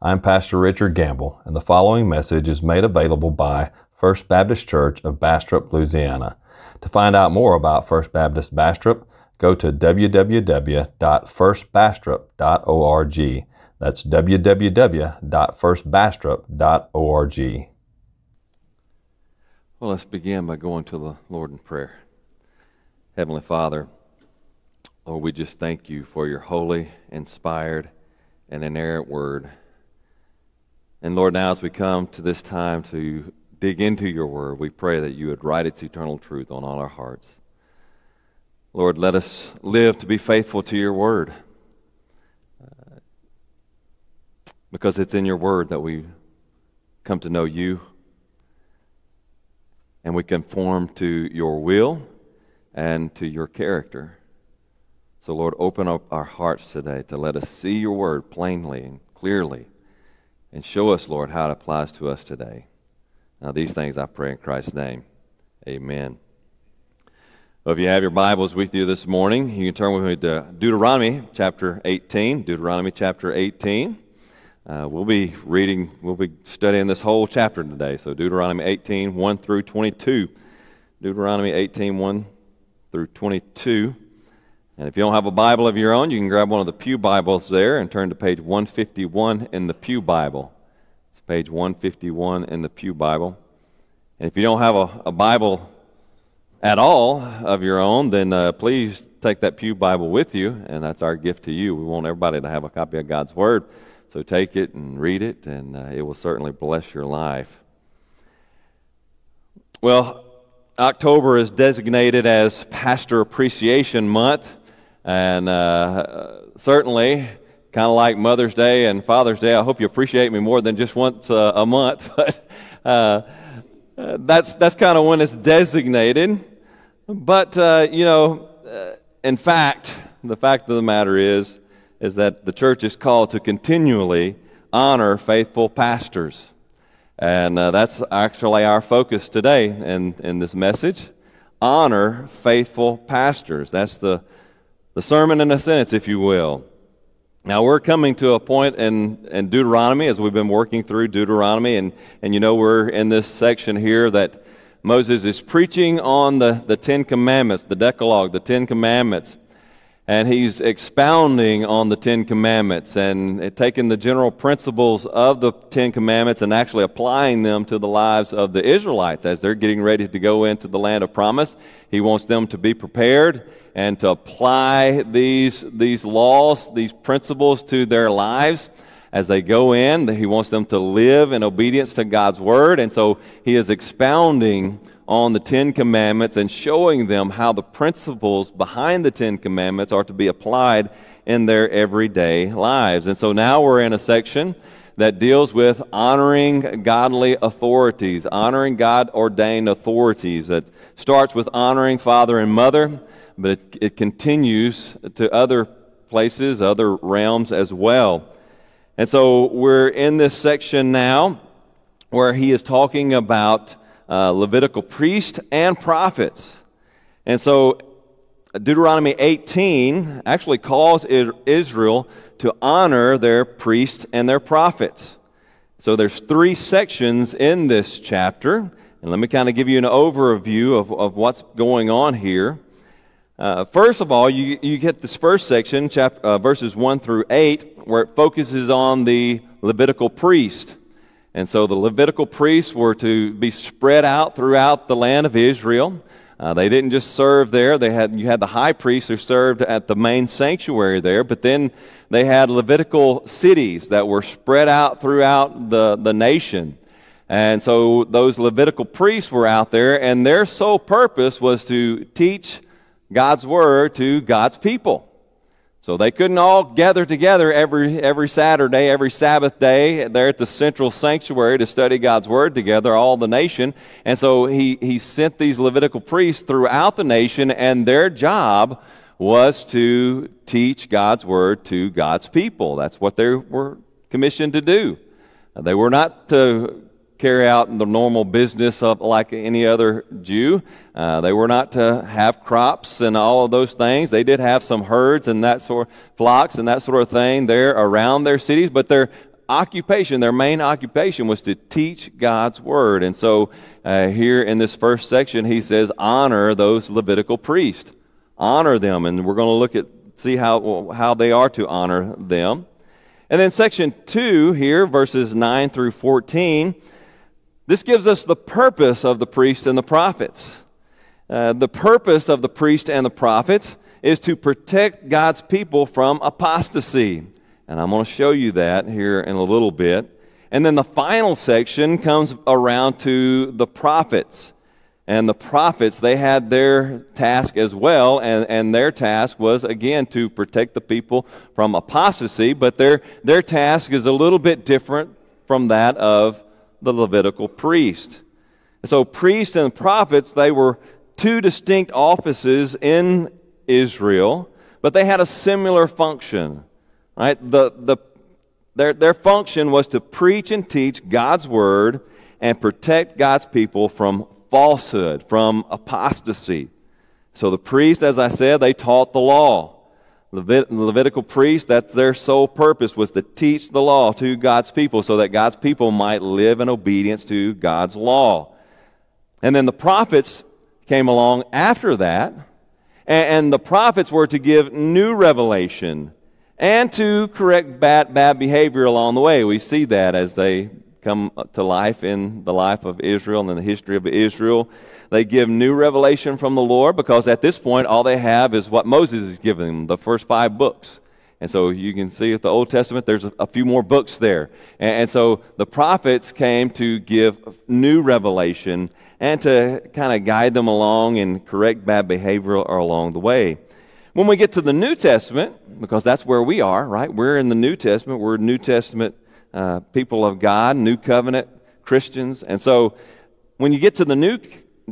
I'm Pastor Richard Gamble, and the following message is made available by First Baptist Church of Bastrop, Louisiana. To find out more about First Baptist Bastrop, go to www.firstbastrop.org. That's www.firstbastrop.org. Well, let's begin by going to the Lord in prayer. Heavenly Father, Lord, we just thank you for your holy, inspired, and inerrant word. And Lord, now as we come to this time to dig into your word, we pray that you would write its eternal truth on all our hearts. Lord, let us live to be faithful to your word. Uh, because it's in your word that we come to know you and we conform to your will and to your character. So, Lord, open up our hearts today to let us see your word plainly and clearly and show us, Lord, how it applies to us today. Now, these things I pray in Christ's name. Amen. Well, if you have your Bibles with you this morning, you can turn with me to Deuteronomy chapter 18. Deuteronomy chapter 18. Uh, we'll be reading, we'll be studying this whole chapter today. So, Deuteronomy 18, 1 through 22. Deuteronomy 18, 1 through 22. And if you don't have a Bible of your own, you can grab one of the Pew Bibles there and turn to page 151 in the Pew Bible. It's page 151 in the Pew Bible. And if you don't have a, a Bible at all of your own, then uh, please take that Pew Bible with you, and that's our gift to you. We want everybody to have a copy of God's Word. So take it and read it, and uh, it will certainly bless your life. Well, October is designated as Pastor Appreciation Month, and uh, certainly, kind of like Mother's Day and Father's Day, I hope you appreciate me more than just once uh, a month. But uh, that's that's kind of when it's designated. But uh, you know, uh, in fact, the fact of the matter is is that the church is called to continually honor faithful pastors. And uh, that's actually our focus today in, in this message. Honor faithful pastors. That's the, the sermon in a sentence, if you will. Now, we're coming to a point in, in Deuteronomy as we've been working through Deuteronomy, and, and you know, we're in this section here that Moses is preaching on the, the Ten Commandments, the Decalogue, the Ten Commandments and he's expounding on the Ten Commandments and taking the general principles of the Ten Commandments and actually applying them to the lives of the Israelites as they're getting ready to go into the land of promise. He wants them to be prepared and to apply these, these laws, these principles to their lives as they go in. He wants them to live in obedience to God's word. And so he is expounding on the Ten Commandments and showing them how the principles behind the Ten Commandments are to be applied in their everyday lives. And so now we're in a section that deals with honoring godly authorities, honoring God ordained authorities. That starts with honoring father and mother, but it, it continues to other places, other realms as well. And so we're in this section now where he is talking about uh, Levitical priests and prophets. And so Deuteronomy 18 actually calls Israel to honor their priests and their prophets. So there's three sections in this chapter. And let me kind of give you an overview of, of what's going on here. Uh, first of all, you, you get this first section, chapter, uh, verses 1 through 8, where it focuses on the Levitical priest. And so the Levitical priests were to be spread out throughout the land of Israel. Uh, they didn't just serve there. They had, you had the high priest who served at the main sanctuary there, but then they had Levitical cities that were spread out throughout the, the nation. And so those Levitical priests were out there, and their sole purpose was to teach God's word to God's people. So they couldn't all gather together every, every Saturday, every Sabbath day there at the central sanctuary to study God's Word together, all the nation. And so he, he sent these Levitical priests throughout the nation, and their job was to teach God's Word to God's people. That's what they were commissioned to do. They were not to carry out the normal business of like any other Jew. Uh, they were not to have crops and all of those things. They did have some herds and that sort flocks and that sort of thing there around their cities, but their occupation, their main occupation was to teach God's word. And so uh, here in this first section, he says, honor those Levitical priests. Honor them. And we're going to look at, see how, how they are to honor them. And then section 2 here, verses 9 through 14, this gives us the purpose of the priests and the prophets. Uh, the purpose of the priest and the prophets is to protect God's people from apostasy. And I'm going to show you that here in a little bit. And then the final section comes around to the prophets. And the prophets, they had their task as well, and, and their task was, again, to protect the people from apostasy, but their, their task is a little bit different from that of the Levitical priest. So, priests and prophets, they were two distinct offices in Israel, but they had a similar function. Right? The, the, their, their function was to preach and teach God's word and protect God's people from falsehood, from apostasy. So the priests, as I said, they taught the law. Levit- Levitical priests, that's their sole purpose, was to teach the law to God's people so that God's people might live in obedience to God's law. And then the prophets came along after that, and, and the prophets were to give new revelation and to correct bad, bad behavior along the way. We see that as they come to life in the life of Israel and in the history of Israel. They give new revelation from the Lord because at this point, all they have is what Moses is giving them, the first five books. And so you can see at the Old Testament, there's a, a few more books there. And, and, so the prophets came to give new revelation and to kind of guide them along and correct bad behavior along the way. When we get to the New Testament, because that's where we are, right? We're in the New Testament. We're New Testament uh, people of God, New Covenant Christians. And so when you get to the New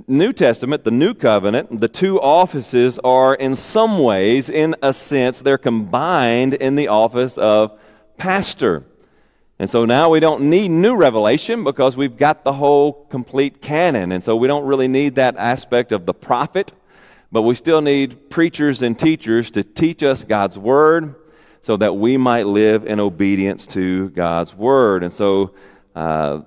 New Testament, the New Covenant, the two offices are in some ways, in a sense, they're combined in the office of pastor. And so now we don't need new revelation because we've got the whole complete canon. And so we don't really need that aspect of the prophet, but we still need preachers and teachers to teach us God's word so that we might live in obedience to God's word. And so, uh,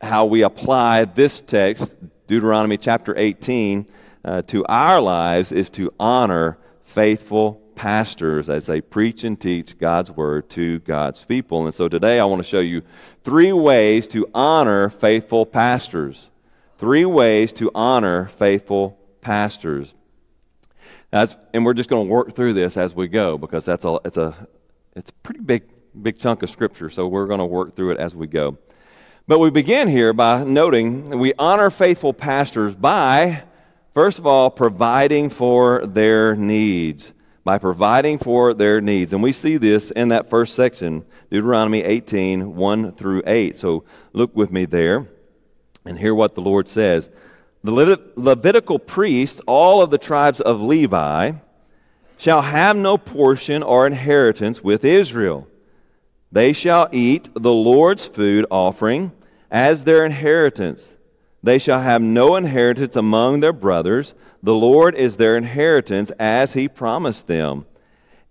how we apply this text Deuteronomy chapter 18, uh, to our lives is to honor faithful pastors as they preach and teach God's word to God's people. And so today I want to show you three ways to honor faithful pastors. Three ways to honor faithful pastors. As, and we're just going to work through this as we go because that's a, it's, a, it's a pretty big, big chunk of scripture. So we're going to work through it as we go. But we begin here by noting we honor faithful pastors by, first of all, providing for their needs. By providing for their needs. And we see this in that first section, Deuteronomy 18, 1 through 8. So look with me there and hear what the Lord says. The Levitical priests, all of the tribes of Levi, shall have no portion or inheritance with Israel they shall eat the Lord's food offering as their inheritance. They shall have no inheritance among their brothers. The Lord is their inheritance as he promised them.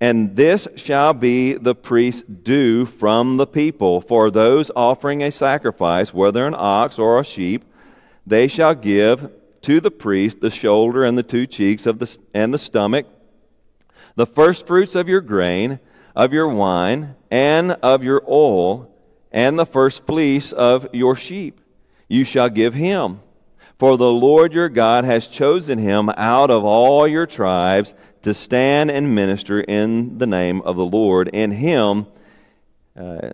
And this shall be the priest's due from the people. For those offering a sacrifice, whether an ox or a sheep, they shall give to the priest the shoulder and the two cheeks of the, and the stomach, the firstfruits of your grain of your wine and of your oil and the first fleece of your sheep. You shall give him. For the Lord your God has chosen him out of all your tribes to stand and minister in the name of the Lord. In him, uh,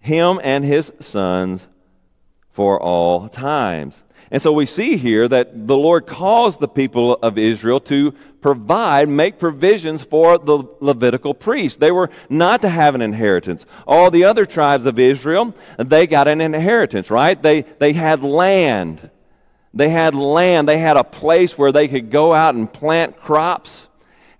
him and his sons for all times. And so we see here that the Lord caused the people of Israel to provide, make provisions for the Levitical priests. They were not to have an inheritance. All the other tribes of Israel, they got an inheritance, right? They, they had land. They had land. They had a place where they could go out and plant crops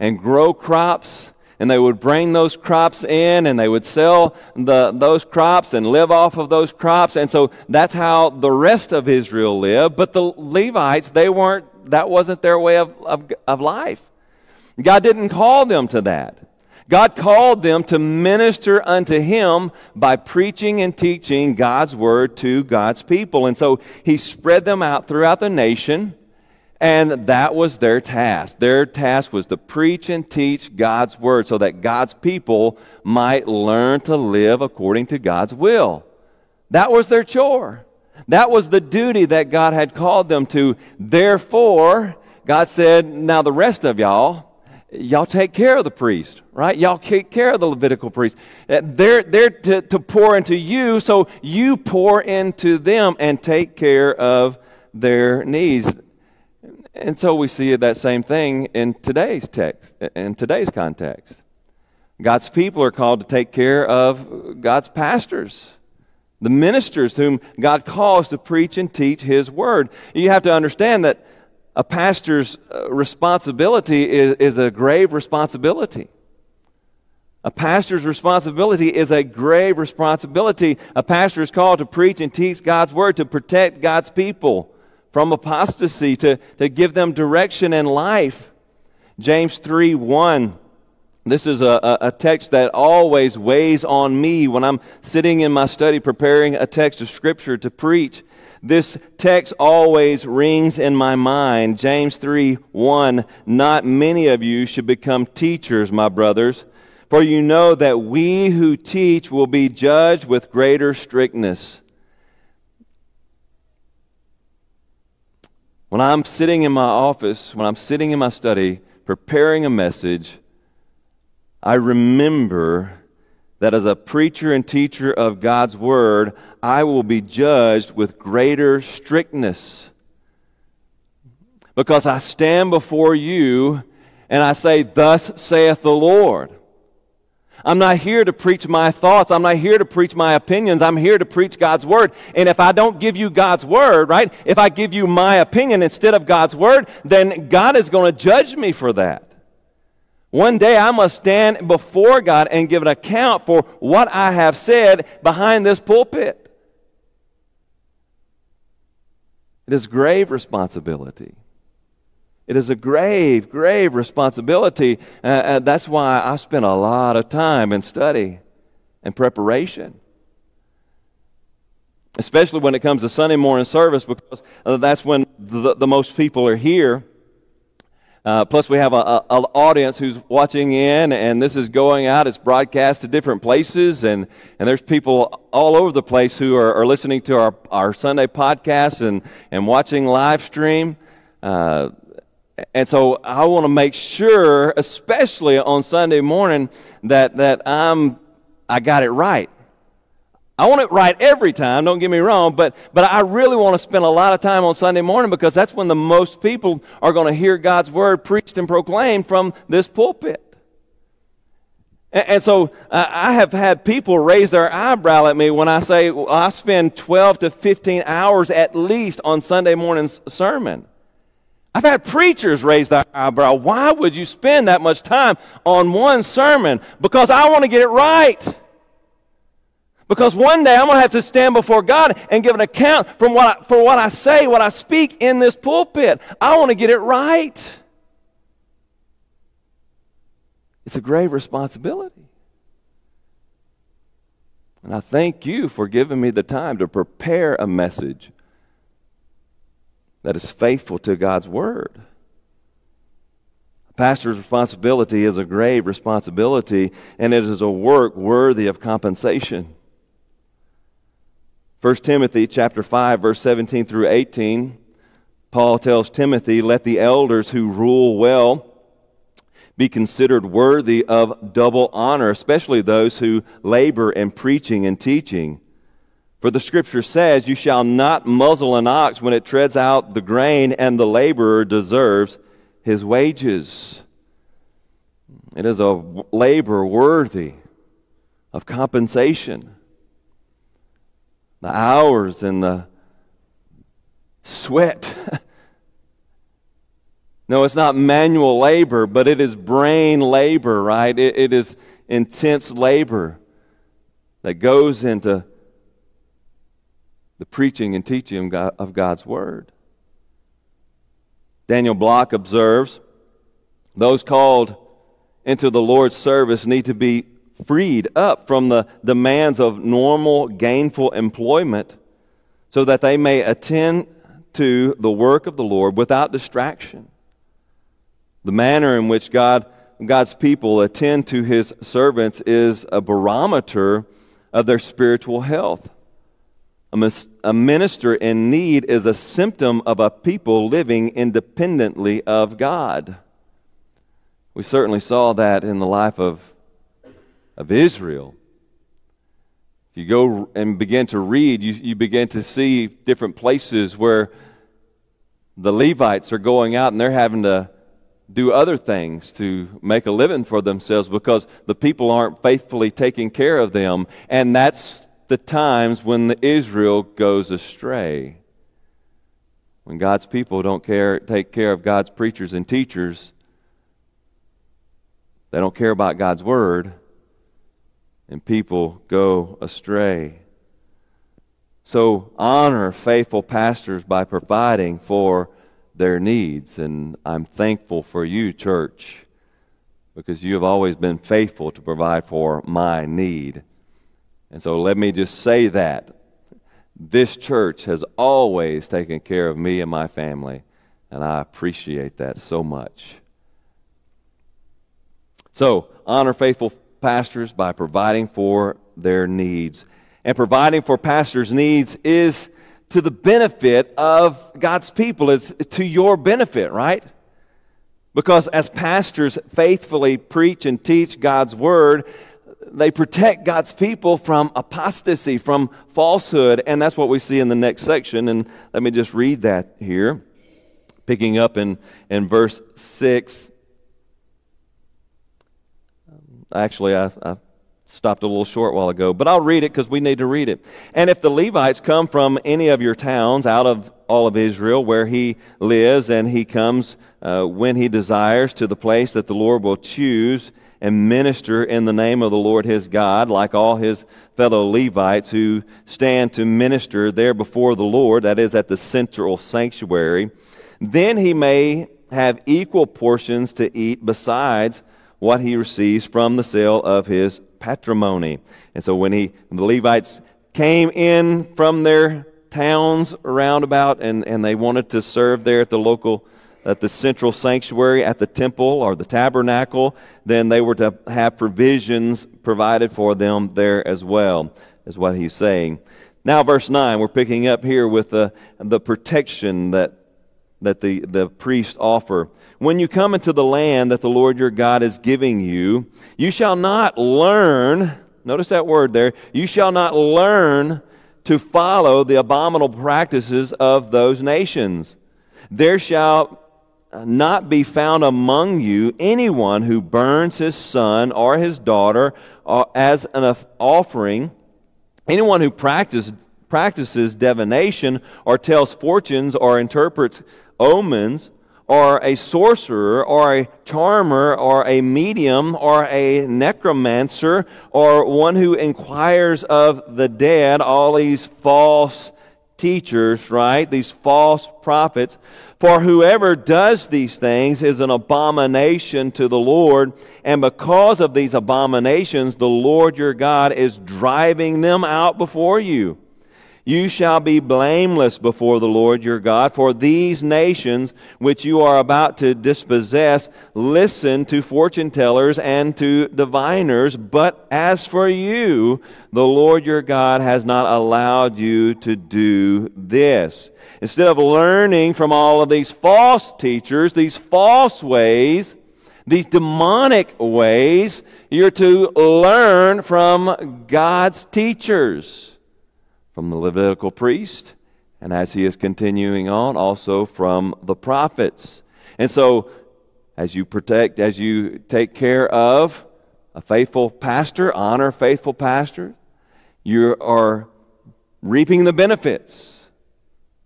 and grow crops and they would bring those crops in and they would sell the, those crops and live off of those crops. And so that's how the rest of Israel lived. But the Levites, they weren't, that wasn't their way of, of, of life. God didn't call them to that. God called them to minister unto Him by preaching and teaching God's Word to God's people. And so He spread them out throughout the nation, and that was their task. Their task was to preach and teach God's Word so that God's people might learn to live according to God's will. That was their chore. That was the duty that God had called them to. Therefore, God said, Now the rest of y'all, y'all take care of the priest, right? Y'all take care of the Levitical priest. Uh, they're, they're to, to pour into you, so you pour into them and take care of their needs. And so we see that same thing in today's text, in today's context. God's people are called to take care of God's pastors, the ministers whom God calls to preach and teach His word. You have to understand that a pastor's uh, responsibility is, is a grave responsibility. A pastor's responsibility is a grave responsibility. A pastor is called to preach and teach God's word, to protect God's people from apostasy, to, to give them direction in life. James 3 1. This is a, a text that always weighs on me when I'm sitting in my study preparing a text of Scripture to preach. This text always rings in my mind. James 3 1 Not many of you should become teachers, my brothers, for you know that we who teach will be judged with greater strictness. When I'm sitting in my office, when I'm sitting in my study, preparing a message, I remember that as a preacher and teacher of God's Word, I will be judged with greater strictness. Because I stand before you and I say, Thus saith the Lord. I'm not here to preach my thoughts. I'm not here to preach my opinions. I'm here to preach God's word. And if I don't give you God's word, right? If I give you my opinion instead of God's word, then God is going to judge me for that. One day I must stand before God and give an account for what I have said behind this pulpit. It is grave responsibility. It is a grave, grave responsibility. Uh, uh, that's why I spend a lot of time in study and preparation. Especially when it comes to Sunday morning service, because uh, that's when the, the most people are here. Uh, plus, we have an audience who's watching in, and this is going out. It's broadcast to different places, and, and there's people all over the place who are, are listening to our, our Sunday podcast and, and watching live stream. Uh, and so I want to make sure, especially on Sunday morning, that, that I'm, I got it right. I want it right every time, don't get me wrong, but, but I really want to spend a lot of time on Sunday morning because that's when the most people are going to hear God's word preached and proclaimed from this pulpit. And, so I have had people raise their eyebrow at me when I say well, I spend 12 to 15 hours at least on Sunday morning's sermon. I've had preachers raise their eyebrow. Why would you spend that much time on one sermon? Because I want to get it right. Because one day I'm going to have to stand before God and give an account from what I, for what I say, what I speak in this pulpit. I want to get it right. It's a grave responsibility. And I thank you for giving me the time to prepare a message that is faithful to God's Word. A pastor's responsibility is a grave responsibility, and it is a work worthy of compensation. 1 Timothy chapter 5 verse 17 through 18 Paul tells Timothy let the elders who rule well be considered worthy of double honor especially those who labor in preaching and teaching for the scripture says you shall not muzzle an ox when it treads out the grain and the laborer deserves his wages it is a labor worthy of compensation the hours and the sweat. no, it's not manual labor, but it is brain labor, right? it, it is intense labor that goes into the preaching and teaching of God's Word. Daniel Block observes those called into the Lord's service need to be freed up from the demands of normal, gainful employment so that they may attend to the work of the Lord without distraction. The manner in which God, God's people attend to his servants is a barometer of their spiritual health. A minister in need is a symptom of a people living independently of God. We certainly saw that in the life of, of Israel. If you go and begin to read, you, you begin to see different places where the Levites are going out and they're having to do other things to make a living for themselves because the people aren't faithfully taking care of them. And that's the times when the Israel goes astray. When God's people don't care, take care of God's preachers and teachers, they don't care about God's word, and people go astray. So honor faithful pastors by providing for their needs. And I'm thankful for you, church, because you have always been faithful to provide for my need. And so let me just say that. This church has always taken care of me and my family, and I appreciate that so much. So, honor faithful pastors by providing for their needs. And providing for pastors' needs is to the benefit of God's people. It's to your benefit, right? Because as pastors faithfully preach and teach God's word, they protect God's people from apostasy, from falsehood. And that's what we see in the next section. And let me just read that here. Picking up in, in verse 6 Actually, I, I stopped a little short while ago, but I'll read it because we need to read it. And if the Levites come from any of your towns out of all of Israel where he lives, and he comes uh, when he desires to the place that the Lord will choose and minister in the name of the Lord his God, like all his fellow Levites who stand to minister there before the Lord, that is at the central sanctuary, then he may have equal portions to eat besides what he receives from the sale of his patrimony. And so when he, the Levites came in from their towns around about and, and they wanted to serve there at the local at the central sanctuary at the temple or the tabernacle then they were to have provisions provided for them there as well is what he's saying now verse 9 we're picking up here with the, the protection that that the, the priests offer. When you come into the land that the Lord your God is giving you, you shall not learn, notice that word there, you shall not learn to follow the abominable practices of those nations. There shall not be found among you anyone who burns his son or his daughter uh, as an offering, anyone who practices practices divination or tells fortunes or interprets omens, or a sorcerer, or a charmer, or a medium, or a necromancer, or one who inquires of the dead, all these false teachers, right? These false prophets. For whoever does these things is an abomination to the Lord, and because of these abominations, the Lord your God is driving them out before you. You shall be blameless before the Lord your God, for these nations which you are about to dispossess listen to fortune tellers and to diviners. But as for you, the Lord your God has not allowed you to do this. Instead of learning from all of these false teachers, these false ways, these demonic ways, you're to learn from God's teachers from the Levitical priest, and as he is continuing on, also from the prophets. And so, as you protect, as you take care of a faithful pastor, honor faithful pastor, you are reaping the benefits.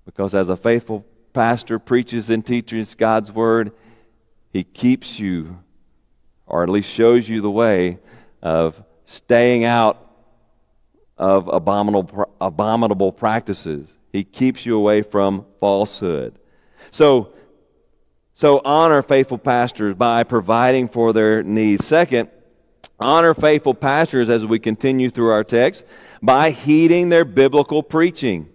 Because as a faithful pastor preaches and teaches God's word, he keeps you, or at least shows you the way of staying out of abominable, abominable practices. He keeps you away from falsehood. So, So honor faithful pastors by providing for their needs. Second, honor faithful pastors as we continue through our text by heeding their biblical preaching.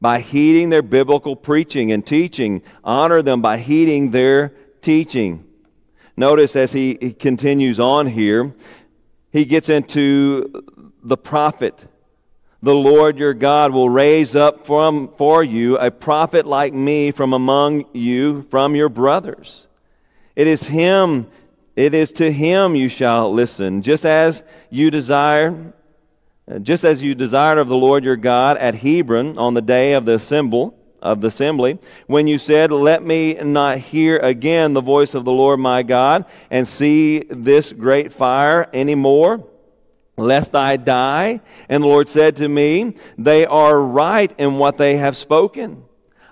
By heeding their biblical preaching and teaching. Honor them by heeding their teaching. Notice as he, he continues on here, he gets into the prophet. The Lord your God will raise up from, for you a prophet like me from among you, from your brothers. It is him, it is to him you shall listen, just as you desire, just as you desired of the Lord your God at Horeb on the day of the assembly of the assembly, when you said, Let me not hear again the voice of the Lord my God and see this great fire anymore, lest I die. And the Lord said to me, They are right in what they have spoken.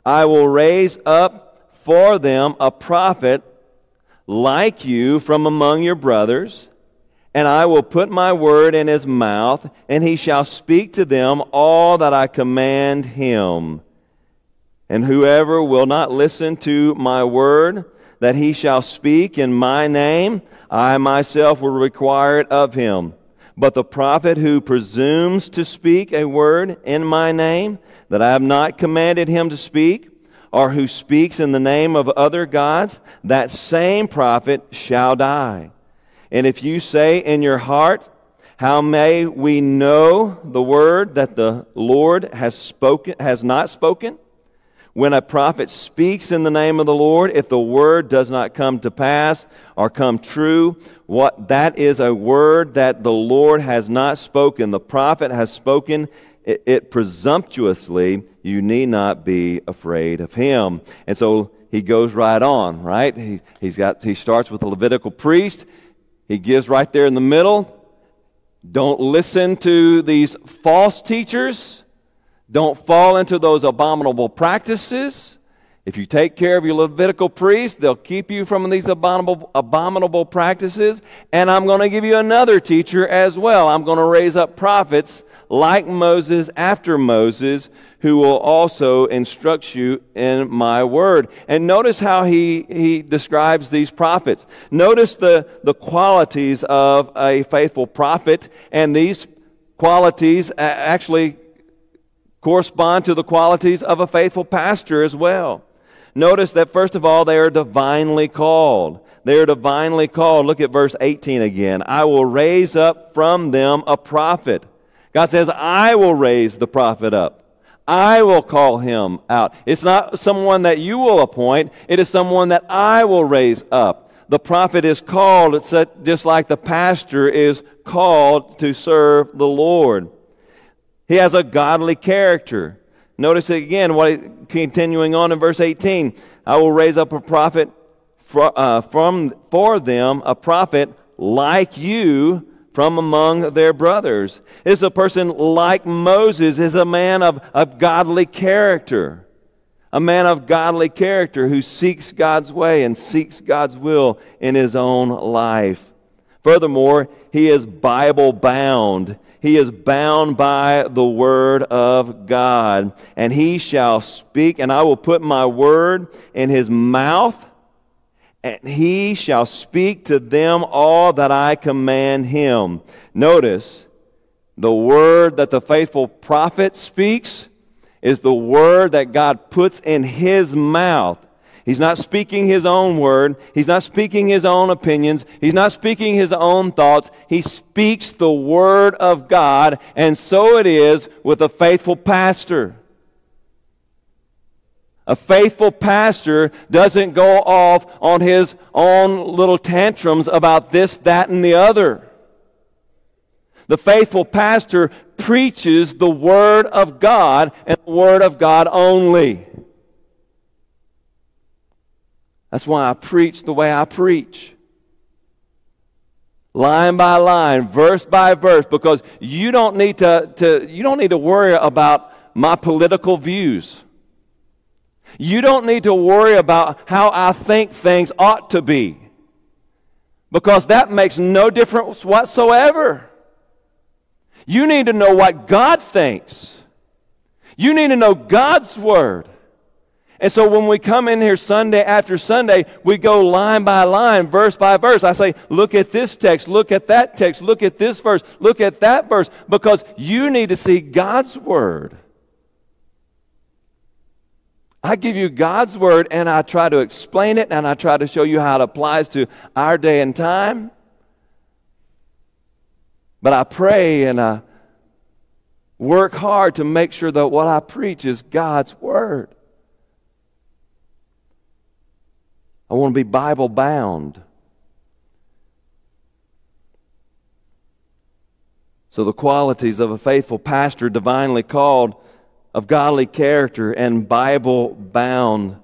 I will raise up for them a prophet like you from among your brothers. And I will put my word in his mouth, and he shall speak to them all that I command him. And whoever will not listen to my word that he shall speak in my name, I myself will require it of him. But the prophet who presumes to speak a word in my name that I have not commanded him to speak, or who speaks in the name of other gods, that same prophet shall die. And if you say in your heart, how may we know the word that the Lord has spoken has not spoken? When a prophet speaks in the name of the Lord, if the word does not come to pass or come true, what that is a word that the Lord has not spoken. The prophet has spoken it, it presumptuously. You need not be afraid of him. And so he goes right on, right? He, he's got, he starts with the Levitical priest. He gives right there in the middle. Don't listen to these false teachers don't fall into those abominable practices. If you take care of your Levitical priests, they'll keep you from these abominable, abominable practices. And I'm going to give you another teacher as well. I'm going to raise up prophets like Moses after Moses who will also instruct you in my word. And notice how he, he describes these prophets. Notice the, the qualities of a faithful prophet, and these qualities actually correspond to the qualities of a faithful pastor as well. Notice that, first of all, they are divinely called. They are divinely called. Look at verse 18 again. I will raise up from them a prophet. God says, I will raise the prophet up. I will call him out. It's not someone that you will appoint, it is someone that I will raise up. The prophet is called, it's just like the pastor is called to serve the Lord. He has a godly character. Notice again, what continuing on in verse 18. I will raise up a prophet for, uh, from for them, a prophet like you from among their brothers. Is a person like Moses, is a man of, of godly character. A man of godly character who seeks God's way and seeks God's will in his own life. Furthermore, he is Bible bound. He is bound by the word of God. And he shall speak, and I will put my word in his mouth, and he shall speak to them all that I command him. Notice, the word that the faithful prophet speaks is the word that God puts in his mouth. He's not speaking his own word. He's not speaking his own opinions. He's not speaking his own thoughts. He speaks the word of God, and so it is with a faithful pastor. A faithful pastor doesn't go off on his own little tantrums about this, that, and the other. The faithful pastor preaches the Word of God and the Word of God only. That's why I preach the way I preach. Line by line, verse by verse, because you don't need to, to, you don't need to worry about my political views. You don't need to worry about how I think things ought to be. Because that makes no difference whatsoever. You need to know what God thinks. You need to know God's Word. And so when we come in here Sunday after Sunday, we go line by line, verse by verse. I say, look at this text, look at that text, look at this verse, look at that verse, because you need to see God's Word. I give you God's Word and I try to explain it and I try to show you how it applies to our day and time. But I pray and I work hard to make sure that what I preach is God's Word. I want to be Bible bound. So, the qualities of a faithful pastor, divinely called, of godly character, and Bible bound.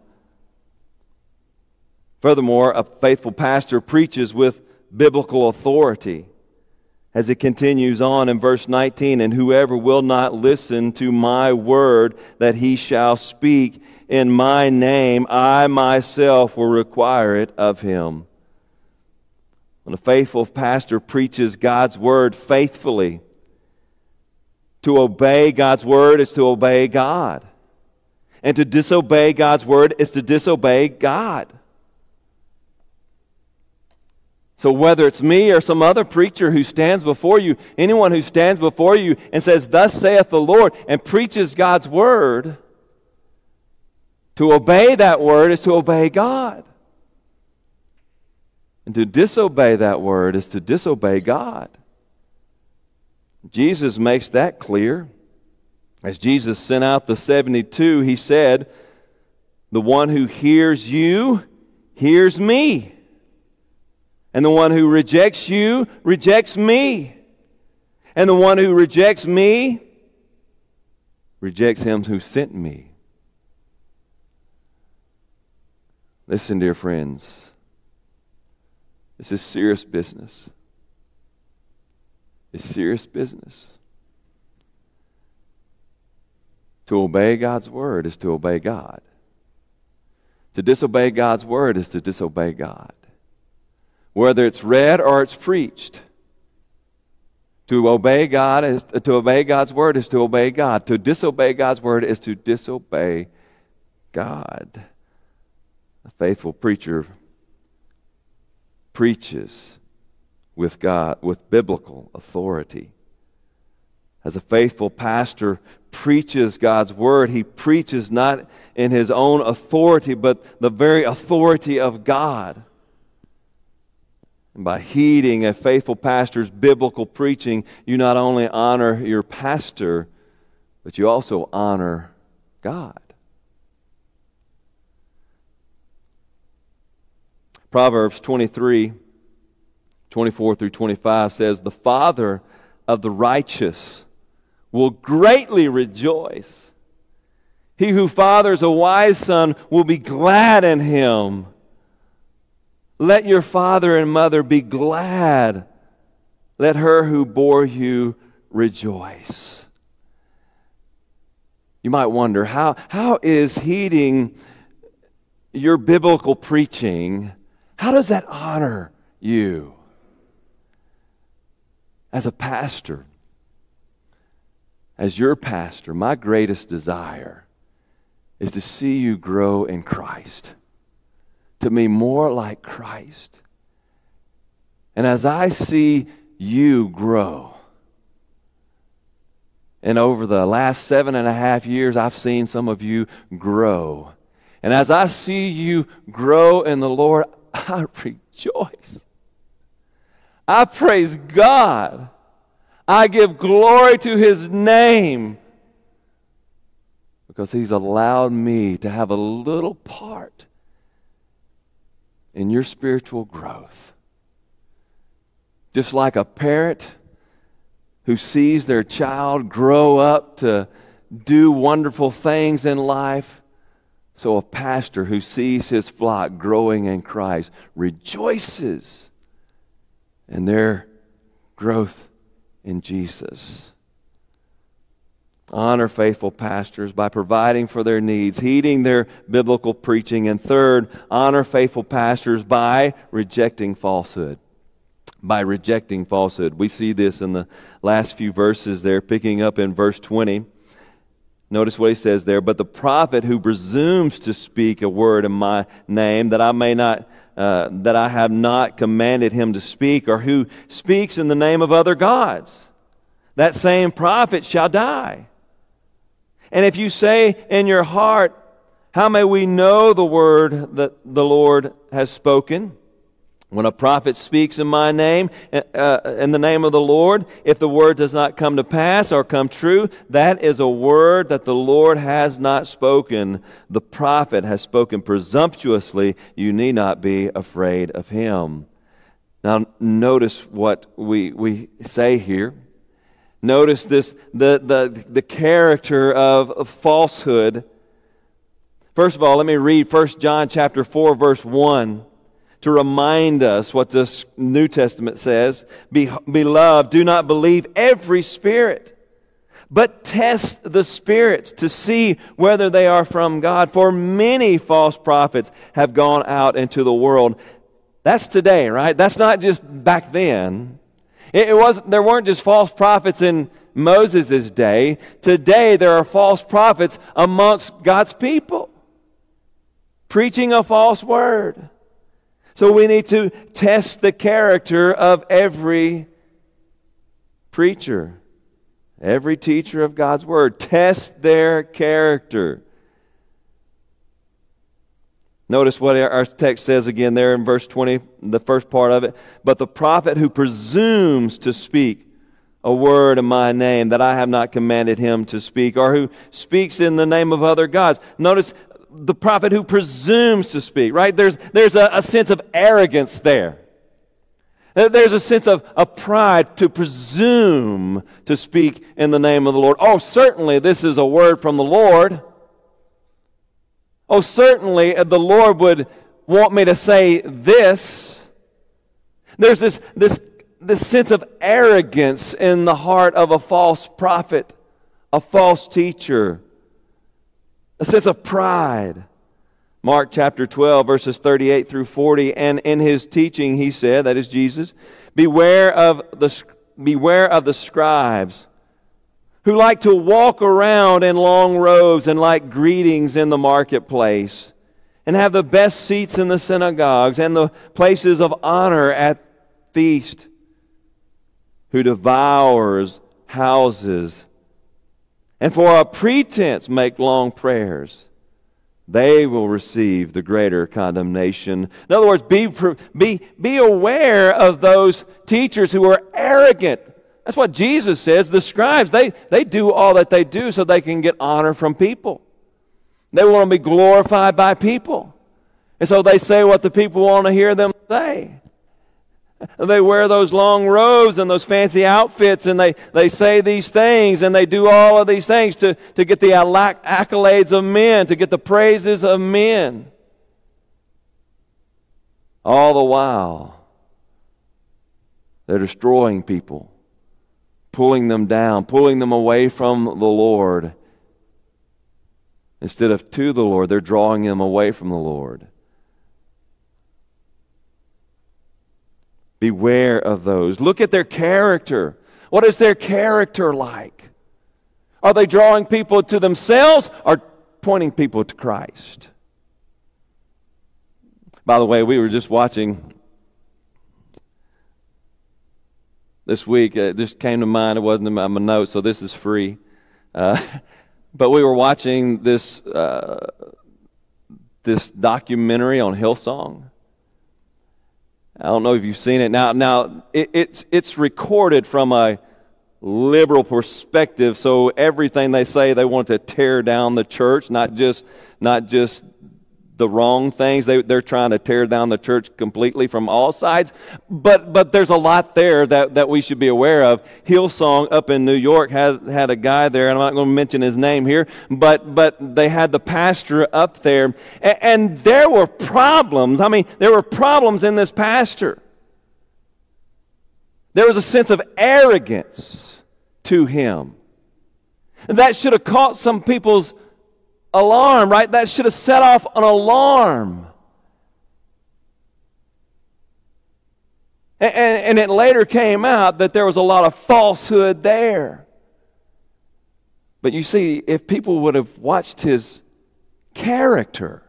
Furthermore, a faithful pastor preaches with biblical authority as it continues on in verse 19 and whoever will not listen to my word that he shall speak in my name i myself will require it of him. When a faithful pastor preaches god's word faithfully to obey god's word is to obey god. And to disobey god's word is to disobey god so, whether it's me or some other preacher who stands before you, anyone who stands before you and says, Thus saith the Lord, and preaches God's word, to obey that word is to obey God. And to disobey that word is to disobey God. Jesus makes that clear. As Jesus sent out the 72, he said, The one who hears you hears me. And the one who rejects you rejects me. And the one who rejects me rejects him who sent me. Listen, dear friends. This is serious business. It's serious business. To obey God's word is to obey God. To disobey God's word is to disobey God whether it's read or it's preached. To obey God is to obey God's word is to obey God. To disobey God's word is to disobey God. A faithful preacher preaches with God with biblical authority. As a faithful pastor preaches God's word, he preaches not in his own authority, but the very authority of God. And by heeding a faithful pastor's biblical preaching, you not only honor your pastor, but you also honor God. Proverbs 23, 24 through 25 says, The father of the righteous will greatly rejoice. He who fathers a wise son will be glad in him. Let your father and mother be glad. Let her who bore you rejoice. You might wonder how, how is heeding your biblical preaching, how does that honor you as a pastor? As your pastor, my greatest desire is to see you grow in Christ to me more like Christ. And as I see you grow, and over the last seven and a half years, I've seen some of you grow. And as I see you grow in the Lord, I rejoice. I praise God. I give glory to His name because He's allowed me to have a little part in your spiritual growth. Just like a parent who sees their child grow up to do wonderful things in life, so a pastor who sees his flock growing in Christ rejoices in their growth in Jesus. Honor faithful pastors by providing for their needs, heeding their biblical preaching. And third, honor faithful pastors by rejecting falsehood. By rejecting falsehood. We see this in the last few verses there, picking up in verse 20. Notice what he says there. But the prophet who presumes to speak a word in my name that I may not, uh, that I have not commanded him to speak, or who speaks in the name of other gods, that same prophet shall die. And if you say in your heart, How may we know the word that the Lord has spoken? When a prophet speaks in my name, uh, in the name of the Lord, if the word does not come to pass or come true, that is a word that the Lord has not spoken. The prophet has spoken presumptuously. You need not be afraid of him. Now, notice what we, we say here. Notice this the, the, the character of, falsehood. First of all, let me read 1 John chapter 4, verse 1 to remind us what this New Testament says. Be, beloved, do not believe every spirit, but test the spirits to see whether they are from God. For many false prophets have gone out into the world. That's today, right? That's not just back then. It, it was there weren't just false prophets in Moses' day. Today there are false prophets amongst God's people preaching a false word. So we need to test the character of every preacher, every teacher of God's Word. Test their character. Notice what our text says again there in verse 20, the first part of it. But the prophet who presumes to speak a word in my name that I have not commanded him to speak, or who speaks in the name of other gods. Notice the prophet who presumes to speak, right? There's, there's a, a sense of arrogance there. Uh, there's a sense of, of pride to presume to speak in the name of the Lord. Oh, certainly this is a word from the Lord. Oh, certainly uh, the Lord would want me to say this. There's this, this, this sense of arrogance in the heart of a false prophet, a false teacher a sense of pride. Mark chapter 12, verses 38 through 40. And in his teaching, he said, that is Jesus, beware of the, beware of the scribes who like to walk around in long robes and like greetings in the marketplace and have the best seats in the synagogues and the places of honor at feast who devours houses and for a pretense make long prayers, they will receive the greater condemnation. In other words, be, be, be aware of those teachers who are arrogant. That's what Jesus says. The scribes, they, they do all that they do so they can get honor from people. They want to be glorified by people. And so they say what the people want to hear them say. They wear those long robes and those fancy outfits, and they, they say these things, and they do all of these things to, to get the accolades of men, to get the praises of men. All the while, they're destroying people, pulling them down, pulling them away from the Lord. Instead of to the Lord, they're drawing them away from the Lord. Beware of those. Look at their character. What is their character like? Are they drawing people to themselves or pointing people to Christ? By the way, we were just watching this week. It just came to mind. It wasn't in my, notes, so this is free. Uh, but we were watching this uh, this documentary on Hillsong. I don't know if you've seen it. Now, now it, it's, it's recorded from a liberal perspective, so everything they say, they want to tear down the church, not just, not just the wrong things. They, they're trying to tear down the church completely from all sides. But, but there's a lot there that, that we should be aware of. Hillsong up in New York had, had a guy there, and I'm not going to mention his name here, but, but they had the pastor up there. And, and there were problems. I mean, there were problems in this pastor. There was a sense of arrogance to him. that should have caught some people's alarm, right? That should have set off an alarm. And, and, and, it later came out that there was a lot of falsehood there. But you see, if people would have watched his character,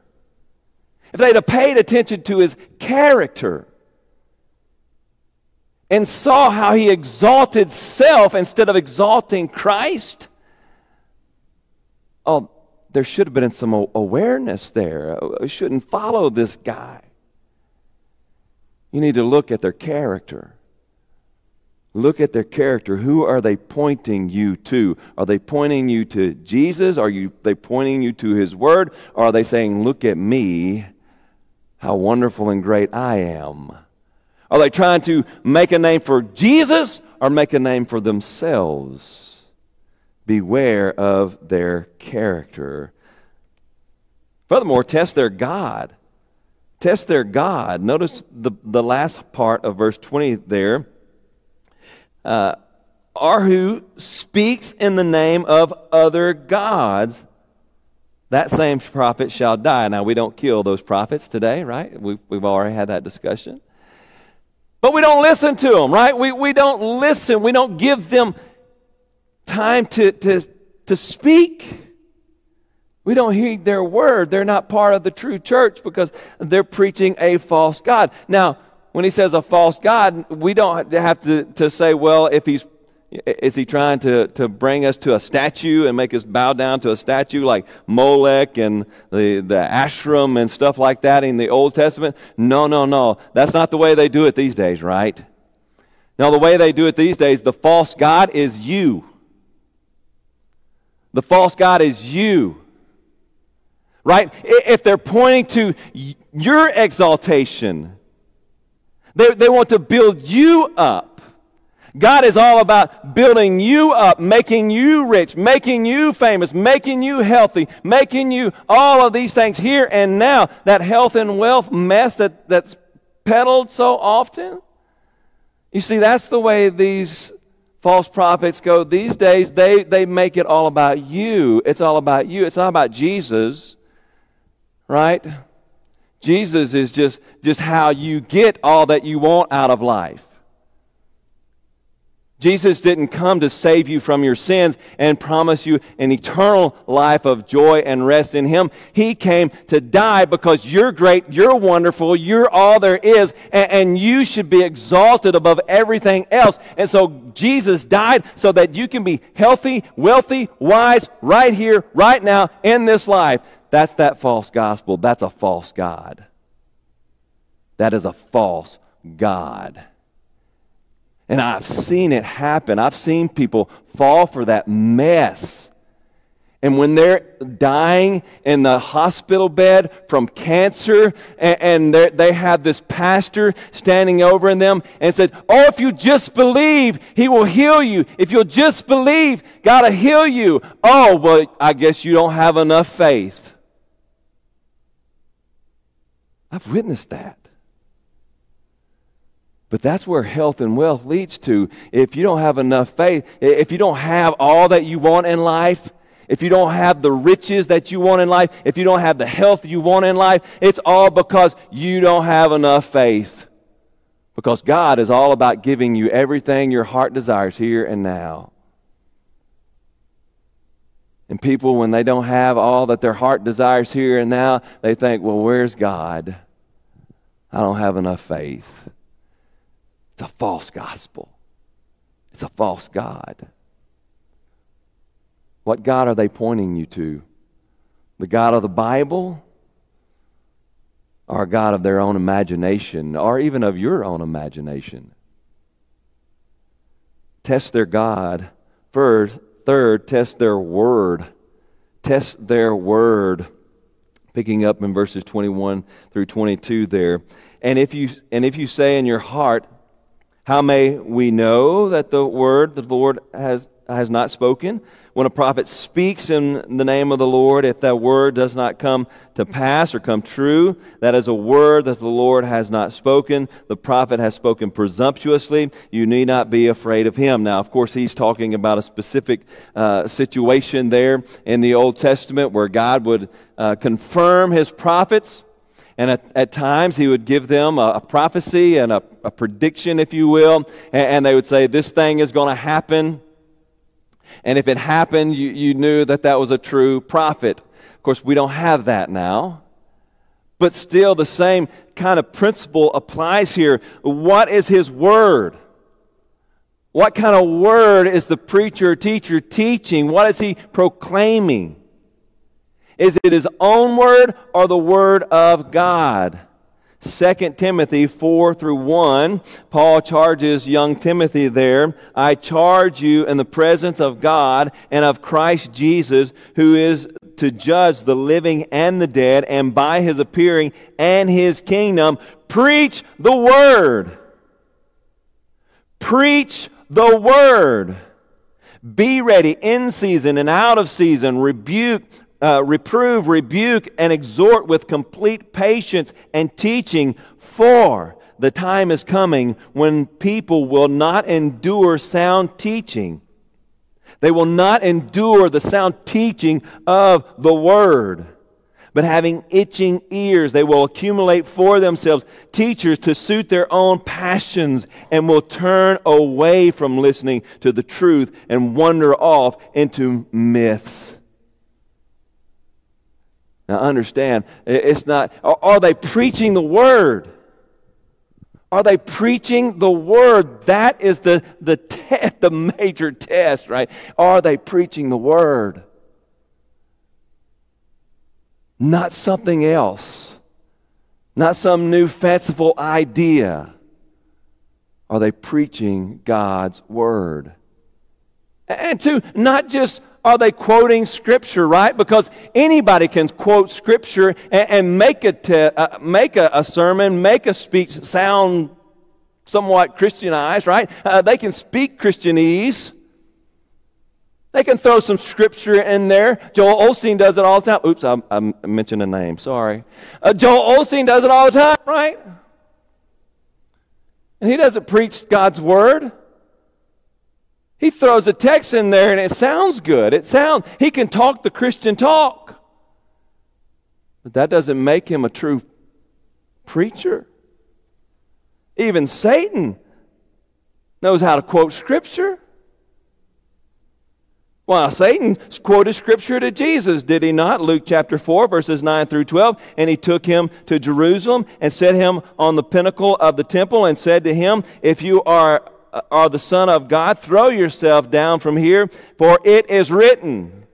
if they'd have paid attention to his character, and saw how he exalted self instead of exalting Christ, oh, there should have been some awareness there. Uh, I shouldn't follow this guy. You need to look at their character. Look at their character. Who are they pointing you to? Are they pointing you to Jesus? Are you, they pointing you to His Word? Or are they saying, Look at me, how wonderful and great I am? Are they trying to make a name for Jesus or make a name for themselves? Beware of their character. Furthermore, test their God. Test their God. Notice the, the last part of verse 20 there uh, or who speaks in the name of other gods, that same prophet shall die. Now, we don't kill those prophets today, right? We've, we've already had that discussion. But we don't listen to them, right? We, we don't listen. We don't give them time to, to, to speak. We don't heed their word. They're not part of the true church because they're preaching a false God. Now, when he says a false God, we don't have to, to say, well, if he's is he trying to, to bring us to a statue and make us bow down to a statue like Molech and the, the Asherim and stuff like that in the Old Testament? No, no, no. That's not the way they do it these days, right? Now, the way they do it these days, the false God is you. The false God is you. Right? If they're pointing to your exaltation, they, they want to build you up. God is all about building you up, making you rich, making you famous, making you healthy, making you all of these things here and now. That health and wealth mess that, that's peddled so often. You see, that's the way these false prophets go these days. They, they make it all about you. It's all about you. It's not about Jesus, right? Jesus is just, just how you get all that you want out of life. Jesus didn't come to save you from your sins and promise you an eternal life of joy and rest in Him. He came to die because you're great, you're wonderful, you're all there is, and, and, you should be exalted above everything else. And so Jesus died so that you can be healthy, wealthy, wise, right here, right now, in this life. That's that false gospel. That's a false God. That is a false God. And I've seen it happen. I've seen people fall for that mess. And when they're dying in the hospital bed from cancer, and, and they have this pastor standing over in them and said, Oh, if you just believe, he will heal you. If you'll just believe, God will heal you. Oh, well, I guess you don't have enough faith. I've witnessed that. But that's where health and wealth leads to. If you don't have enough faith, if you don't have all that you want in life, if you don't have the riches that you want in life, if you don't have the health you want in life, it's all because you don't have enough faith. Because God is all about giving you everything your heart desires here and now. And people, when they don't have all that their heart desires here and now, they think, well, where's God? I don't have enough faith. It's a false gospel, it's a false God. What God are they pointing you to? The God of the Bible? Or a God of their own imagination, or even of your own imagination? Test their God. First, Third, test their word. Test their word. Picking up in verses 21 through 22 there. And if you, and if you say in your heart, How may we know that the word that the Lord has has not spoken. When a prophet speaks in the name of the Lord, if that word does not come to pass or come true, that is a word that the Lord has not spoken. The prophet has spoken presumptuously. You need not be afraid of him. Now, of course, he's talking about a specific uh, situation there in the Old Testament where God would uh, confirm his prophets. And at, at, times, he would give them a, a prophecy and a, a, prediction, if you will. And, and they would say, This thing is going to happen And if it happened, you, you knew that that was a true prophet. Of course, we don't have that now. But still, the same kind of principle applies here. What is his word? What kind of word is the preacher or teacher teaching? What is he proclaiming? Is it his own word or the word of God? 2 Timothy 4 through 1, Paul charges young Timothy there, I charge you in the presence of God and of Christ Jesus, who is to judge the living and the dead, and by his appearing and his kingdom, preach the word. Preach the word. Be ready in season and out of season. Rebuke, uh, reprove, rebuke, and exhort with complete patience and teaching, for the time is coming when people will not endure sound teaching. They will not endure the sound teaching of the word. But having itching ears, they will accumulate for themselves teachers to suit their own passions and will turn away from listening to the truth and wander off into myths. Now, understand, it's not, are they preaching the word? Are they preaching the word? That is the, the, te- the major test, right? Are they preaching the word? Not something else, not some new fanciful idea. Are they preaching God's word? And two, not just are they quoting Scripture, right? Because anybody can quote Scripture and, and make, a, te- uh, make a, a, sermon, make a speech sound somewhat Christianized, right? Uh, they can speak Christianese. They can throw some Scripture in there. Joel Osteen does it all the time. Oops, I, I mentioned a name. Sorry. Uh, Joel Osteen does it all the time, right? And he doesn't preach God's Word. He throws a text in there and it sounds good. It sounds, he can talk the Christian talk. But that doesn't make him a true preacher. Even Satan knows how to quote Scripture. Well, Satan quoted Scripture to Jesus, did he not? Luke chapter 4, verses 9 through 12. And he took him to Jerusalem and set him on the pinnacle of the temple and said to him, If you are Uh, are the Son of God, throw yourself down from here, for it is written.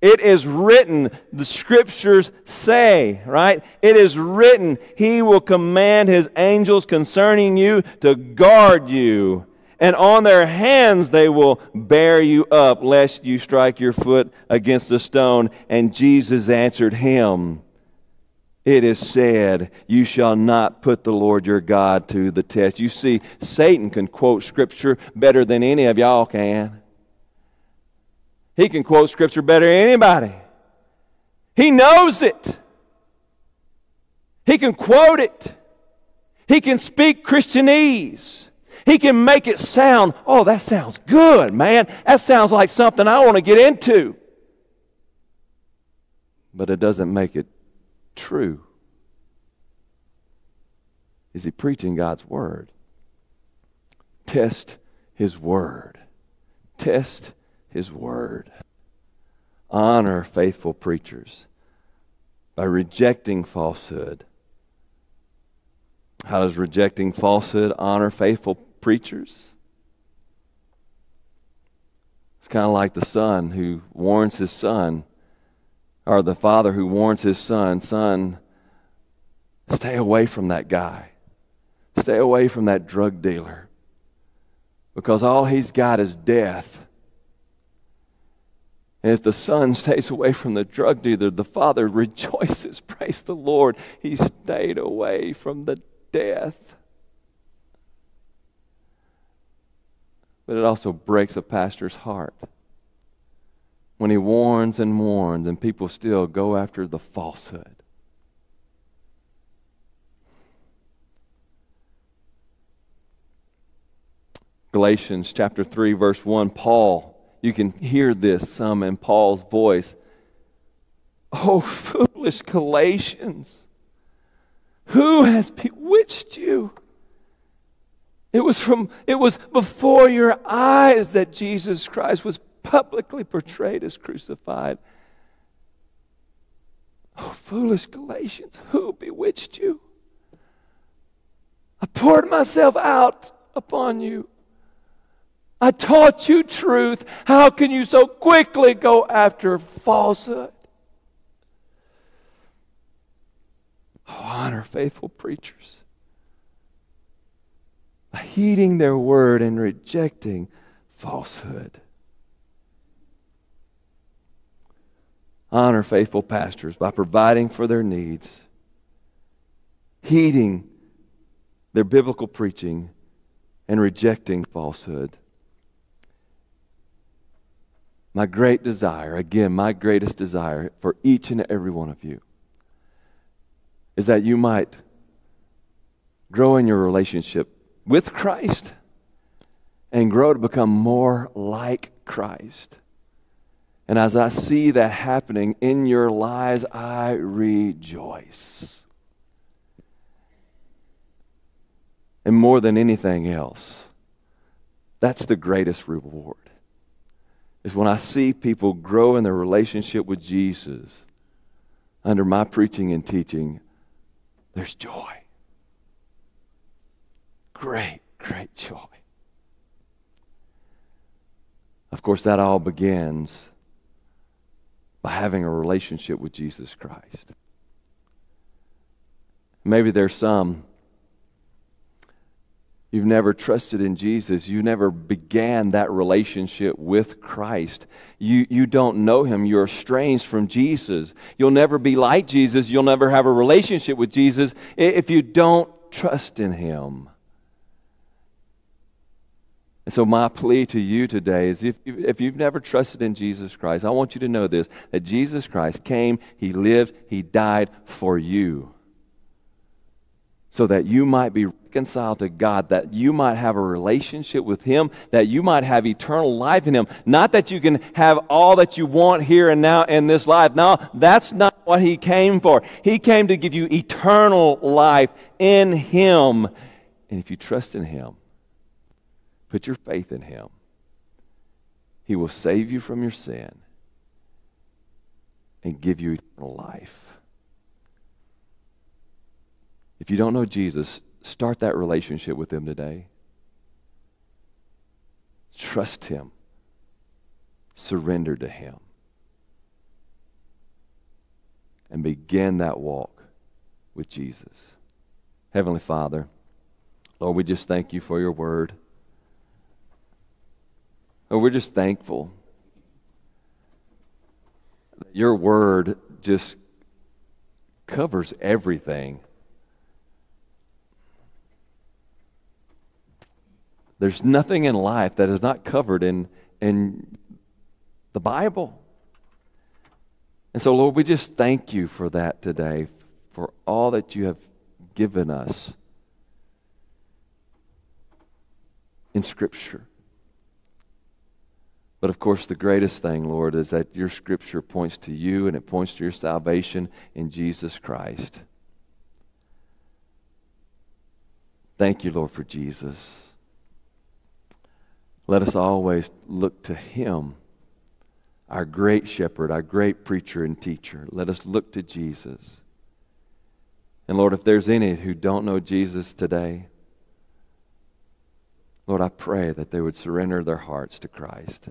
It is written, the scriptures say, right? It is written, He will command His angels concerning you to guard you, and on their hands they will bear you up, lest you strike your foot against a stone. And Jesus answered him it is said, You shall not put the Lord your God to the test. You see, Satan can quote Scripture better than any of y'all can. He can quote Scripture better than anybody. He knows it. He can quote it. He can speak Christianese. He can make it sound, oh, that sounds good, man. That sounds like something I want to get into. But it doesn't make it true? Is he preaching God's word? Test his word. Test his word. Honor faithful preachers by rejecting falsehood. How does rejecting falsehood honor faithful preachers? It's kind of like the son who warns his son or the father who warns his son, son, stay away from that guy. Stay away from that drug dealer. Because all he's got is death. And if the son stays away from the drug dealer, the father rejoices. Praise the Lord. He stayed away from the death. But it also breaks a pastor's heart when he warns and warns, and people still go after the falsehood. Galatians chapter 3, verse 1, Paul, you can hear this some in Paul's voice. Oh, foolish Galatians, who has bewitched you? It was from it was before your eyes that Jesus Christ was publicly portrayed as crucified. Oh, foolish Galatians, who bewitched you? I poured myself out upon you. I taught you truth. How can you so quickly go after falsehood? Oh, honor faithful preachers heeding their word and rejecting falsehood. Honor faithful pastors by providing for their needs, heeding their biblical preaching, and rejecting falsehood. My great desire, again, my greatest desire for each and every one of you, is that you might grow in your relationship with Christ and grow to become more like Christ. And as I see that happening in your lives, I rejoice. And more than anything else, that's the greatest reward. Is when I see people grow in their relationship with Jesus under my preaching and teaching, there's joy. Great, great joy. Of course, that all begins by having a relationship with Jesus Christ. Maybe there's some you've never trusted in Jesus. You never began that relationship with Christ. You, you don't know Him. You're estranged from Jesus. You'll never be like Jesus. You'll never have a relationship with Jesus if you don't trust in Him. And so, my plea to you today is if, if you've never trusted in Jesus Christ, I want you to know this that Jesus Christ came, He lived, He died for you. So that you might be reconciled to God, that you might have a relationship with Him, that you might have eternal life in Him. Not that you can have all that you want here and now in this life. No, that's not what He came for. He came to give you eternal life in Him. And if you trust in Him, Put your faith in Him. He will save you from your sin and give you eternal life. If you don't know Jesus, start that relationship with Him today. Trust Him, surrender to Him, and begin that walk with Jesus. Heavenly Father, Lord, we just thank you for your word. We're just thankful that your word just covers everything. There's nothing in life that is not covered in, in the Bible. And so, Lord, we just thank you for that today, for all that you have given us in Scripture. But of course, the greatest thing, Lord, is that your scripture points to you and it points to your salvation in Jesus Christ. Thank you, Lord, for Jesus. Let us always look to him, our great shepherd, our great preacher and teacher. Let us look to Jesus. And Lord, if there's any who don't know Jesus today, Lord, I pray that they would surrender their hearts to Christ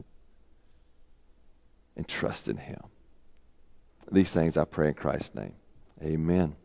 and trust in Him. These things I pray in Christ's name. Amen.